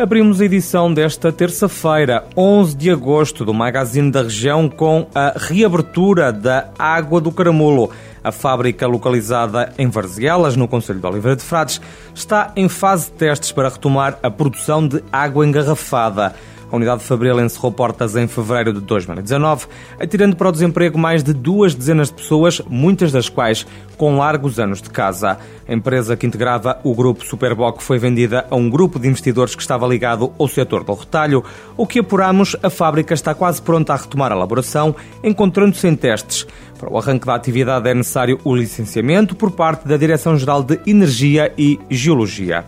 Abrimos a edição desta terça-feira, 11 de agosto, do Magazine da Região com a reabertura da Água do Caramulo. A fábrica, localizada em Varzelas, no Conselho de Oliveira de Frades, está em fase de testes para retomar a produção de água engarrafada. A unidade de Fabril encerrou portas em fevereiro de 2019, atirando para o desemprego mais de duas dezenas de pessoas, muitas das quais com largos anos de casa. A empresa que integrava o grupo Superboc foi vendida a um grupo de investidores que estava ligado ao setor do retalho. O que apuramos, a fábrica está quase pronta a retomar a elaboração, encontrando-se em testes. Para o arranque da atividade é necessário o licenciamento por parte da Direção-Geral de Energia e Geologia.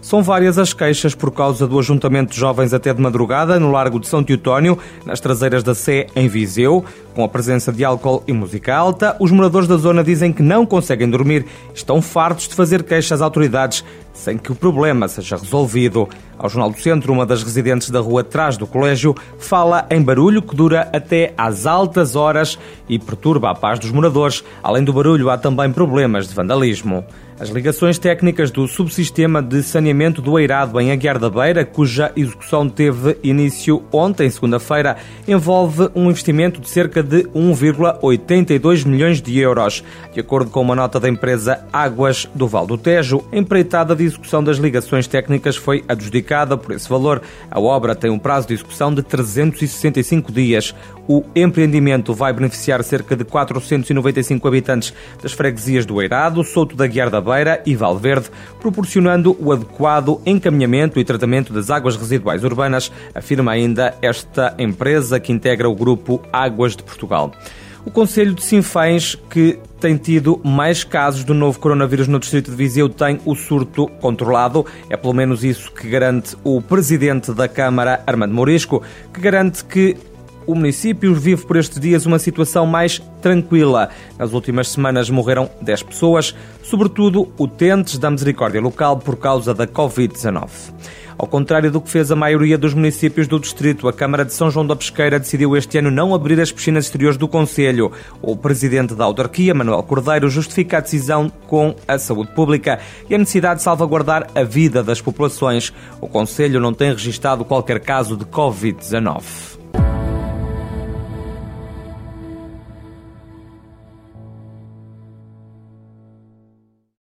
São várias as queixas por causa do ajuntamento de jovens até de madrugada no Largo de São Teotónio, nas traseiras da Sé, em Viseu. Com a presença de álcool e música alta, os moradores da zona dizem que não conseguem dormir estão fartos de fazer queixas às autoridades sem que o problema seja resolvido. Ao Jornal do Centro, uma das residentes da rua atrás do colégio fala em barulho que dura até às altas horas e perturba a paz dos moradores. Além do barulho, há também problemas de vandalismo. As ligações técnicas do subsistema de saneamento do Eirado em Aguiar da Beira, cuja execução teve início ontem, segunda-feira, envolve um investimento de cerca de 1,82 milhões de euros. De acordo com uma nota da empresa Águas do Val do Tejo, a empreitada de execução das ligações técnicas foi adjudicada por esse valor. A obra tem um prazo de execução de 365 dias. O empreendimento vai beneficiar cerca de 495 habitantes das freguesias do Eirado, Souto da Guiar da Beira e Valverde, proporcionando o adequado encaminhamento e tratamento das águas residuais urbanas, afirma ainda esta empresa que integra o grupo Águas de Portugal. O Conselho de Sinfães, que tem tido mais casos do novo coronavírus no distrito de Viseu, tem o surto controlado. É pelo menos isso que garante o presidente da Câmara, Armando Morisco, que garante que o município vive por estes dias uma situação mais tranquila. Nas últimas semanas morreram 10 pessoas, sobretudo utentes da misericórdia local por causa da Covid-19. Ao contrário do que fez a maioria dos municípios do distrito, a Câmara de São João da Pesqueira decidiu este ano não abrir as piscinas exteriores do Conselho. O presidente da autarquia, Manuel Cordeiro, justifica a decisão com a saúde pública e a necessidade de salvaguardar a vida das populações. O Conselho não tem registado qualquer caso de Covid-19.